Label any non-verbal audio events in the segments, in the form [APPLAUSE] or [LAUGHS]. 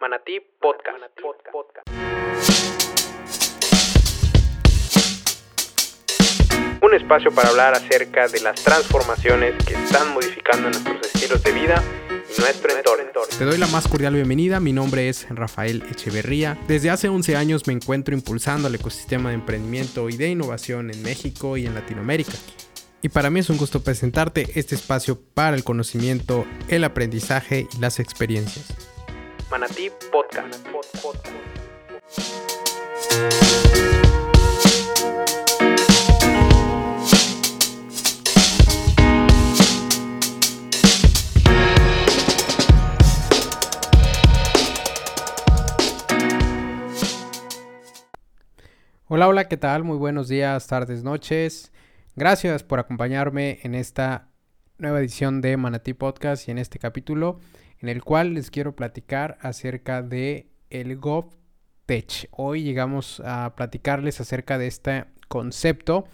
Manatí Podcast. Un espacio para hablar acerca de las transformaciones que están modificando nuestros estilos de vida y nuestro entorno. Te doy la más cordial bienvenida, mi nombre es Rafael Echeverría. Desde hace 11 años me encuentro impulsando el ecosistema de emprendimiento y de innovación en México y en Latinoamérica. Y para mí es un gusto presentarte este espacio para el conocimiento, el aprendizaje y las experiencias. Manatí Podcast. Hola, hola, ¿qué tal? Muy buenos días, tardes, noches. Gracias por acompañarme en esta nueva edición de Manatí Podcast y en este capítulo en el cual les quiero platicar acerca de el GovTech. Hoy llegamos a platicarles acerca de este concepto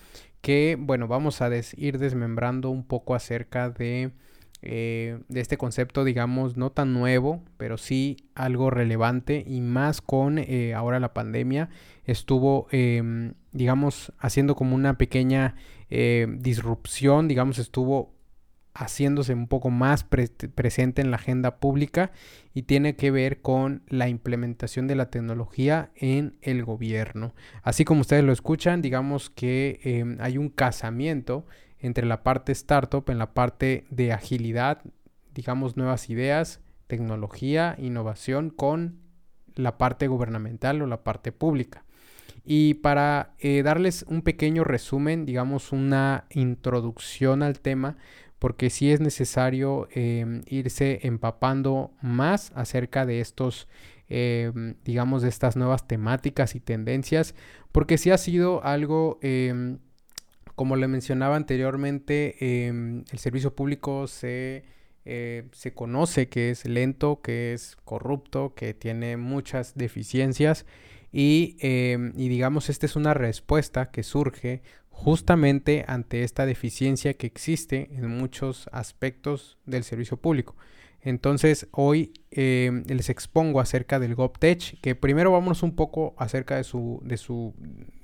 que, bueno, vamos a ir desmembrando un poco acerca de, eh, de este concepto, digamos, no tan nuevo, pero sí algo relevante y más con eh, ahora la pandemia estuvo, em, digamos, haciendo como una pequeña eh, disrupción, digamos, estuvo haciéndose un poco más presente en la agenda pública y tiene que ver con la implementación de la tecnología en el gobierno. Así como ustedes lo escuchan, digamos que em, hay un casamiento entre la parte startup, en la parte de agilidad, digamos nuevas ideas, tecnología, innovación con la parte gubernamental o la parte pública. Y para eh, darles un pequeño resumen, digamos una introducción al tema, porque sí es necesario em, irse empapando más acerca de estos, em, digamos, de estas nuevas temáticas y tendencias, porque sí ha sido algo, em, como le mencionaba anteriormente, el servicio público se, eh, se conoce que es lento, que es corrupto, que tiene muchas deficiencias. Y, y, digamos, esta es una respuesta que surge justamente ante esta deficiencia que existe en muchos aspectos del servicio público. Entonces hoy eh, les expongo acerca del GovTech, que primero vamos un poco acerca de su, de su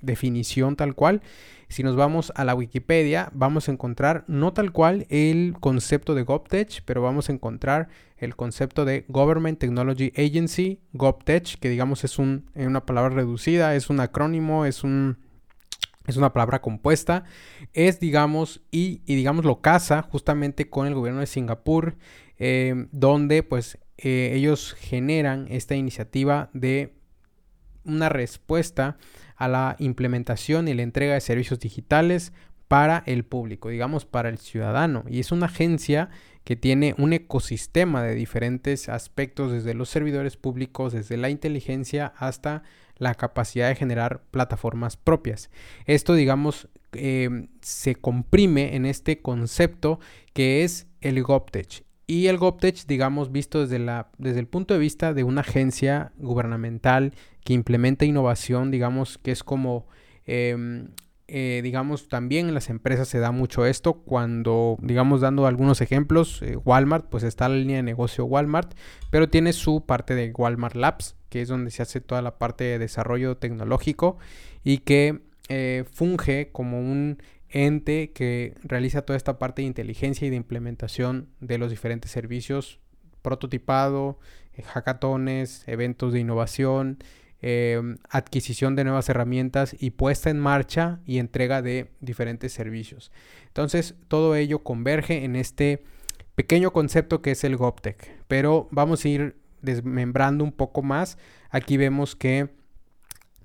definición tal cual. Si nos vamos a la Wikipedia, vamos a encontrar no tal cual el concepto de GovTech, pero vamos a encontrar el concepto de Government Technology Agency, GovTech, que digamos es un, una palabra reducida, es un acrónimo, es un es una palabra compuesta, es digamos, y, digamos lo casa justamente con el gobierno de Singapur, eh, donde pues eh, ellos generan esta iniciativa de una respuesta a la implementación y la entrega de servicios digitales para el público, digamos para el ciudadano. Y es una agencia que tiene un ecosistema de diferentes aspectos, desde los servidores públicos, desde la inteligencia hasta la capacidad de generar plataformas propias. Esto, digamos, eh, se comprime en este concepto que es el GovTech. Y el GovTech, digamos, visto desde, la, desde el punto de vista de una agencia gubernamental que implementa innovación, digamos, que es como em, eh, digamos, también en las empresas se da mucho esto. Cuando, digamos, dando algunos ejemplos, eh, Walmart, pues está la línea de negocio Walmart, pero tiene su parte de Walmart Labs, que es donde se hace toda la parte de desarrollo tecnológico y que eh, funge como un ente que realiza toda esta parte de inteligencia y de implementación de los diferentes servicios, prototipado, hackatones, eventos de innovación, Em, adquisición de nuevas herramientas y puesta en marcha y entrega de diferentes servicios. Entonces, todo ello converge en este pequeño concepto que es el GovTech. Pero vamos a ir desmembrando un poco más. Aquí vemos que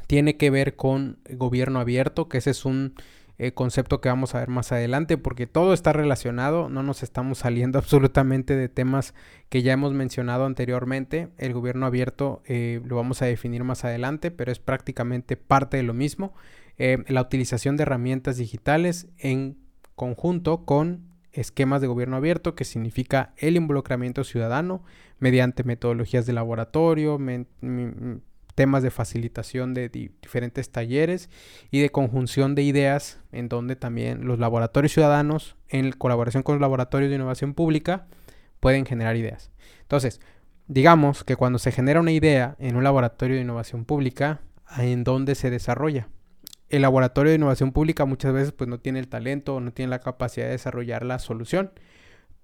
tiene que ver con gobierno abierto, que ese es un eh, concepto que vamos a ver más adelante, porque todo está relacionado, no nos estamos saliendo [LAUGHS] absolutamente de temas que ya hemos mencionado anteriormente. El gobierno abierto eh, lo vamos a definir más adelante, pero es prácticamente parte de lo mismo. Eh, la utilización de herramientas digitales en conjunto con esquemas de gobierno abierto, que significa el involucramiento ciudadano mediante metodologías de laboratorio, temas de facilitación de diferentes talleres y de conjunción de ideas en donde también los laboratorios ciudadanos en colaboración con los laboratorios de innovación pública pueden generar ideas. Entonces, digamos que cuando se genera una idea en un laboratorio de innovación pública, ¿en dónde se desarrolla? El laboratorio de innovación pública muchas veces pues no tiene el talento o no tiene la capacidad de desarrollar la solución,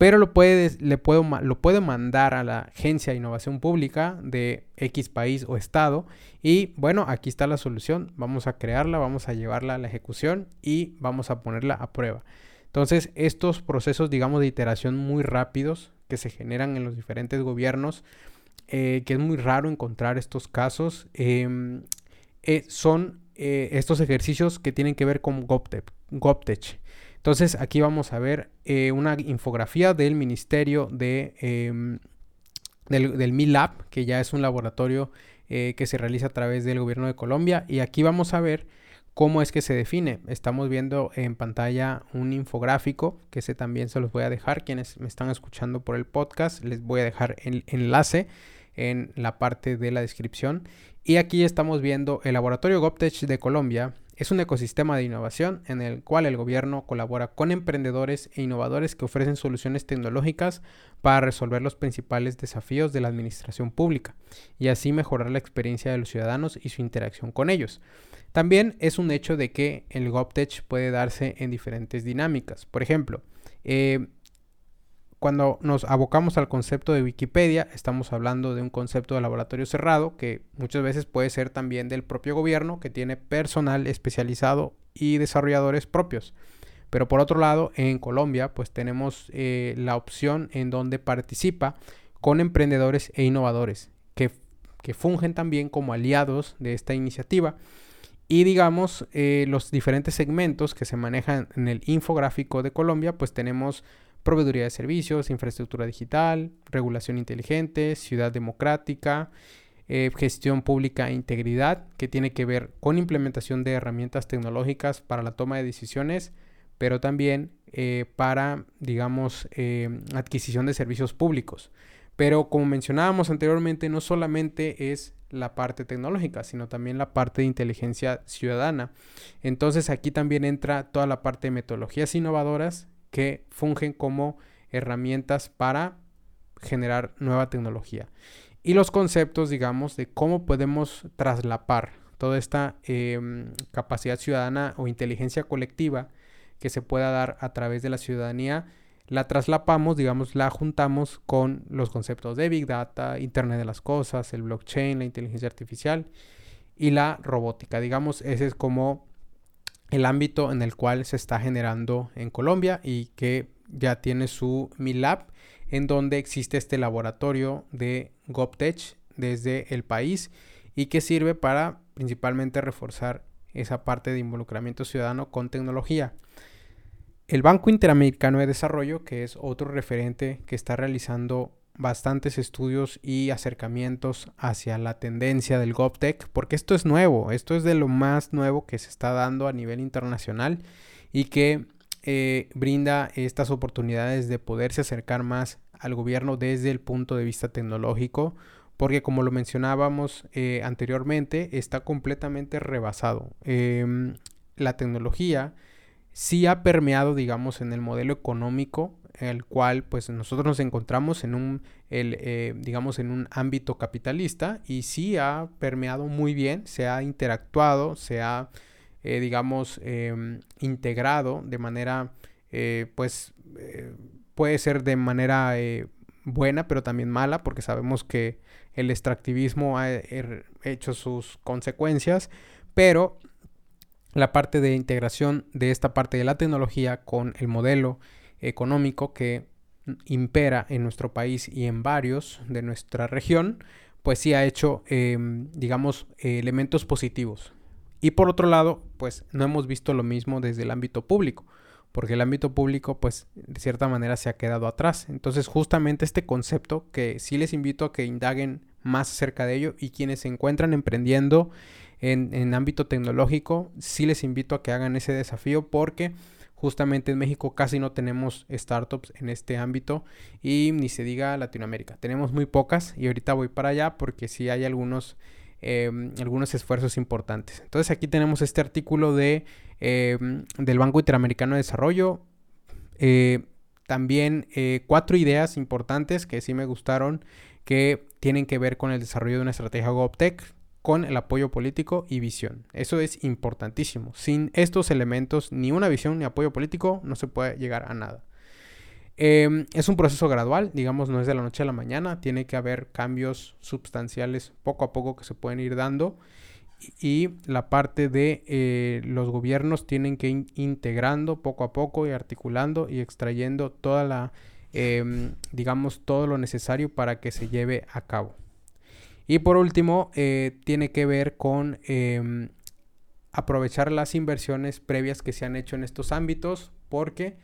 pero lo puede, le puedo, lo mandar a la agencia de innovación pública de X país o estado y bueno, aquí está la solución, vamos a crearla, vamos a llevarla a la ejecución y vamos a ponerla a prueba. Entonces, estos procesos, digamos, de iteración muy rápidos que se generan en los diferentes gobiernos, eh, que es muy raro encontrar estos casos, em, eh, son eh, estos ejercicios que tienen que ver con GovTech. Entonces, aquí vamos a ver una infografía del Ministerio de, em, del, del MILAB, que ya es un laboratorio que se realiza a través del gobierno de Colombia. Y aquí vamos a ver ¿Cómo es que se define? Estamos viendo en pantalla un infográfico, que ese también se los voy a dejar. Quienes me están escuchando por el podcast, les voy a dejar el enlace en la parte de la descripción. Y aquí estamos viendo el Laboratorio GovTech de Colombia. Es un ecosistema de innovación en el cual el gobierno colabora con emprendedores e innovadores que ofrecen soluciones tecnológicas para resolver los principales desafíos de la administración pública y así mejorar la experiencia de los ciudadanos y su interacción con ellos. También es un hecho de que el GovTech puede darse en diferentes dinámicas. Por ejemplo, eh, cuando nos abocamos al concepto de Wikipedia, estamos hablando de un concepto de laboratorio cerrado que muchas veces puede ser también del propio gobierno que tiene personal especializado y desarrolladores propios. Pero por otro lado, en Colombia, pues tenemos eh, la opción en donde participa con emprendedores e innovadores que, que fungen también como aliados de esta iniciativa y digamos, eh, los diferentes segmentos que se manejan en el infográfico de Colombia, pues tenemos proveeduría de servicios, infraestructura digital, regulación inteligente, ciudad democrática, eh, gestión pública e integridad, que tiene que ver con implementación de herramientas tecnológicas para la toma de decisiones, pero también eh, para, digamos, adquisición de servicios públicos. Pero como mencionábamos anteriormente, no solamente es la parte tecnológica, sino también la parte de inteligencia ciudadana. Entonces aquí también entra toda la parte de metodologías innovadoras que fungen como herramientas para generar nueva tecnología. Y los conceptos, digamos, de cómo podemos traslapar toda esta em, capacidad ciudadana o inteligencia colectiva que se pueda dar a través de la ciudadanía la traslapamos, digamos, la juntamos con los conceptos de Big Data, Internet de las Cosas, el blockchain, la inteligencia artificial y la robótica. Digamos, ese es como el ámbito en el cual se está generando en Colombia y que ya tiene su MILAB, en donde existe este laboratorio de GovTech desde el país y que sirve para principalmente reforzar esa parte de involucramiento ciudadano con tecnología. El Banco Interamericano de Desarrollo, que es otro referente que está realizando bastantes estudios y acercamientos hacia la tendencia del GovTech, porque esto es nuevo, esto es de lo más nuevo que se está dando a nivel internacional y que eh, brinda estas oportunidades de poderse acercar más al gobierno desde el punto de vista tecnológico, porque como lo mencionábamos eh, anteriormente, está completamente rebasado. Em, la tecnología sí ha permeado, digamos, en el modelo económico, el cual pues nosotros nos encontramos en un, el, eh, digamos, en un ámbito capitalista y sí ha permeado muy bien, se ha interactuado, se ha, eh, digamos, em, integrado de manera, eh, pues, puede ser de manera buena, pero también mala, porque sabemos que el extractivismo ha hecho sus consecuencias, pero la parte de integración de esta parte de la tecnología con el modelo económico que impera en nuestro país y en varios de nuestra región, pues sí ha hecho, em, digamos, elementos positivos. Y por otro lado, pues no hemos visto lo mismo desde el ámbito público, porque el ámbito público, pues de cierta manera se ha quedado atrás. Entonces, justamente este concepto que sí les invito a que indaguen más acerca de ello y quienes se encuentran emprendiendo en, ámbito tecnológico, sí les invito a que hagan ese desafío porque justamente en México casi no tenemos startups en este ámbito y ni se diga Latinoamérica. Tenemos muy pocas y ahorita voy para allá porque sí hay algunos, em, algunos esfuerzos importantes. Entonces aquí tenemos este artículo de, em, del Banco Interamericano de Desarrollo. Eh, también eh, cuatro ideas importantes que sí me gustaron que tienen que ver con el desarrollo de una estrategia GovTech con el apoyo político y visión. Eso es importantísimo. Sin estos elementos, ni una visión ni apoyo político, no se puede llegar a nada. Em, es un proceso gradual, digamos, no es de la noche a la mañana, tiene que haber cambios sustanciales poco a poco que se pueden ir dando y la parte de eh, los gobiernos tienen que ir integrando poco a poco y articulando y extrayendo toda la, em, digamos, todo lo necesario para que se lleve a cabo. Y por último, eh, tiene que ver con em, aprovechar las inversiones previas que se han hecho en estos ámbitos porque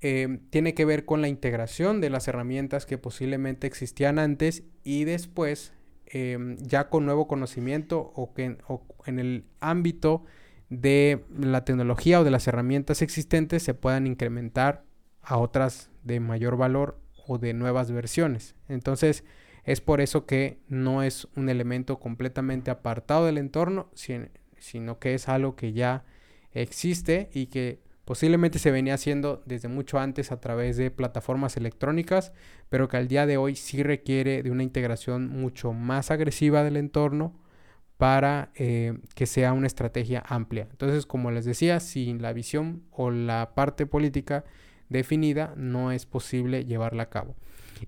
em, tiene que ver con la integración de las herramientas que posiblemente existían antes y después Em, ya con nuevo conocimiento o, que, en el ámbito de la tecnología o de las herramientas existentes se puedan incrementar a otras de mayor valor o de nuevas versiones. Entonces es por eso que no es un elemento completamente apartado del entorno, sino que es algo que ya existe y que Posiblemente se venía haciendo desde mucho antes a través de plataformas electrónicas, pero que al día de hoy sí requiere de una integración mucho más agresiva del entorno para eh, que sea una estrategia amplia. Entonces, como les decía, sin la visión o la parte política definida, no es posible llevarla a cabo.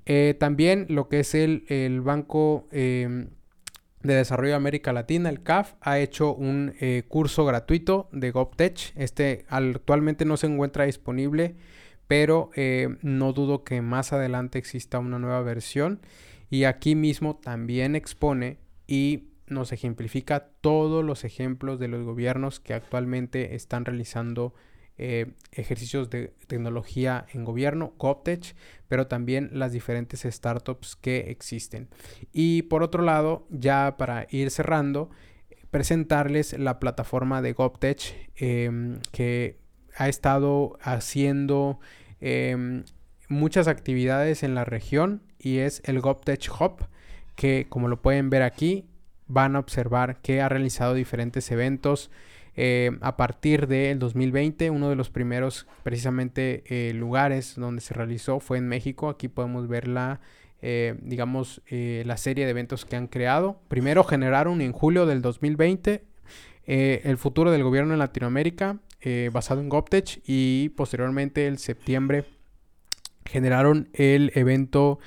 Eh, también lo que es el, el Banco em, de Desarrollo de América Latina, el CAF, ha hecho un eh, curso gratuito de GovTech. Este actualmente no se encuentra disponible, pero eh, no dudo que más adelante exista una nueva versión. Y aquí mismo también expone y nos ejemplifica todos los ejemplos de los gobiernos que actualmente están realizando eh, ejercicios de tecnología en gobierno, GovTech, pero también las diferentes startups que existen. Y por otro lado, ya para ir cerrando, presentarles la plataforma de GovTech em, que ha estado haciendo em, muchas actividades en la región y es el GovTech Hub que como lo pueden ver aquí van a observar que ha realizado diferentes eventos eh, a partir del 2020, uno de los primeros precisamente eh, lugares donde se realizó fue en México. Aquí podemos ver la, eh, digamos, la serie de eventos que han creado. Primero generaron en julio del 2020 el futuro del gobierno en Latinoamérica basado en GovTech y posteriormente el septiembre generaron el evento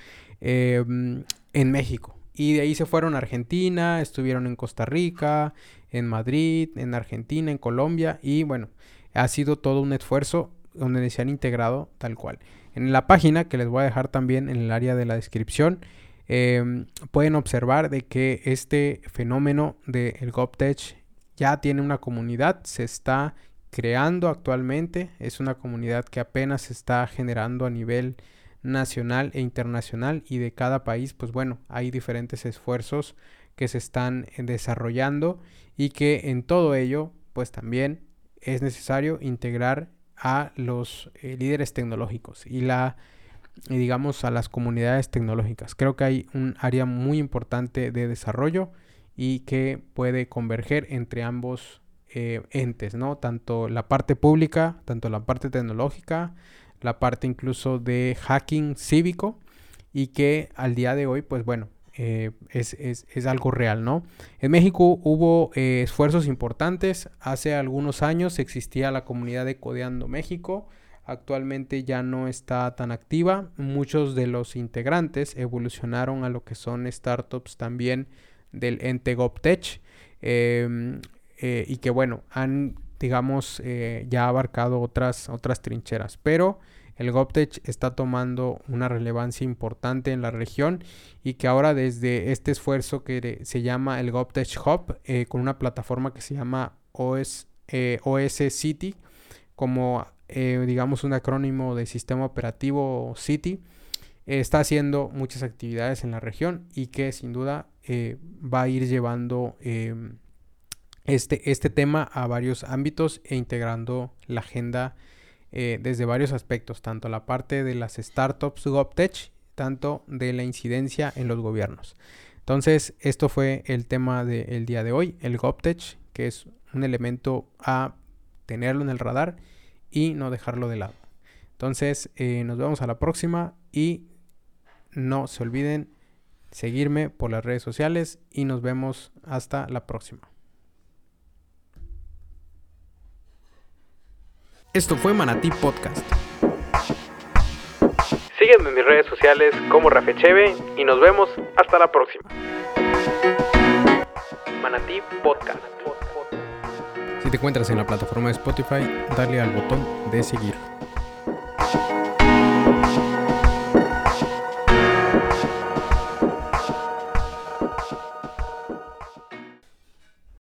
en México. Y de ahí se fueron a Argentina, estuvieron en Costa Rica, en Madrid, en Argentina, en Colombia y bueno, ha sido todo un esfuerzo donde se han integrado tal cual. En la página que les voy a dejar también en el área de la descripción, em, pueden observar de que este fenómeno del de GovTech ya tiene una comunidad, se está creando actualmente, es una comunidad que apenas se está generando a nivel nacional e internacional y de cada país, pues bueno, hay diferentes esfuerzos que se están eh, desarrollando y que en todo ello pues también es necesario integrar a los eh, líderes tecnológicos y la digamos a las comunidades tecnológicas. Creo que hay un área muy importante de desarrollo y que puede converger entre ambos eh, entes, ¿no? Tanto la parte pública, tanto la parte tecnológica, la parte incluso de hacking cívico y que al día de hoy, pues bueno, eh, es, algo real, ¿no? En México hubo eh, esfuerzos importantes. Hace algunos años existía la comunidad de Codeando México. Actualmente ya no está tan activa. Muchos de los integrantes evolucionaron a lo que son startups también del ente GovTech. Em, eh, y que bueno, han, digamos, ya abarcado otras, otras trincheras. Pero el GovTech está tomando una relevancia importante en la región y que ahora desde este esfuerzo que se llama el GovTech Hub, eh, con una plataforma que se llama OS, eh, City, como eh, digamos un acrónimo de sistema operativo City, está haciendo muchas actividades en la región y que sin duda va a ir llevando em, este, este tema a varios ámbitos e integrando la agenda eh, desde varios aspectos, tanto la parte de las startups GovTech, tanto de la incidencia en los gobiernos. Entonces, esto fue el tema del día de hoy, el GovTech, que es un elemento a tenerlo en el radar y no dejarlo de lado. Entonces, eh, nos vemos a la próxima y no se olviden seguirme por las redes sociales y nos vemos hasta la próxima. Esto fue Manatí Podcast. Sígueme en mis redes sociales como Rafecheve y nos vemos hasta la próxima. Manatí Podcast. Si te encuentras en la plataforma de Spotify, dale al botón de seguir.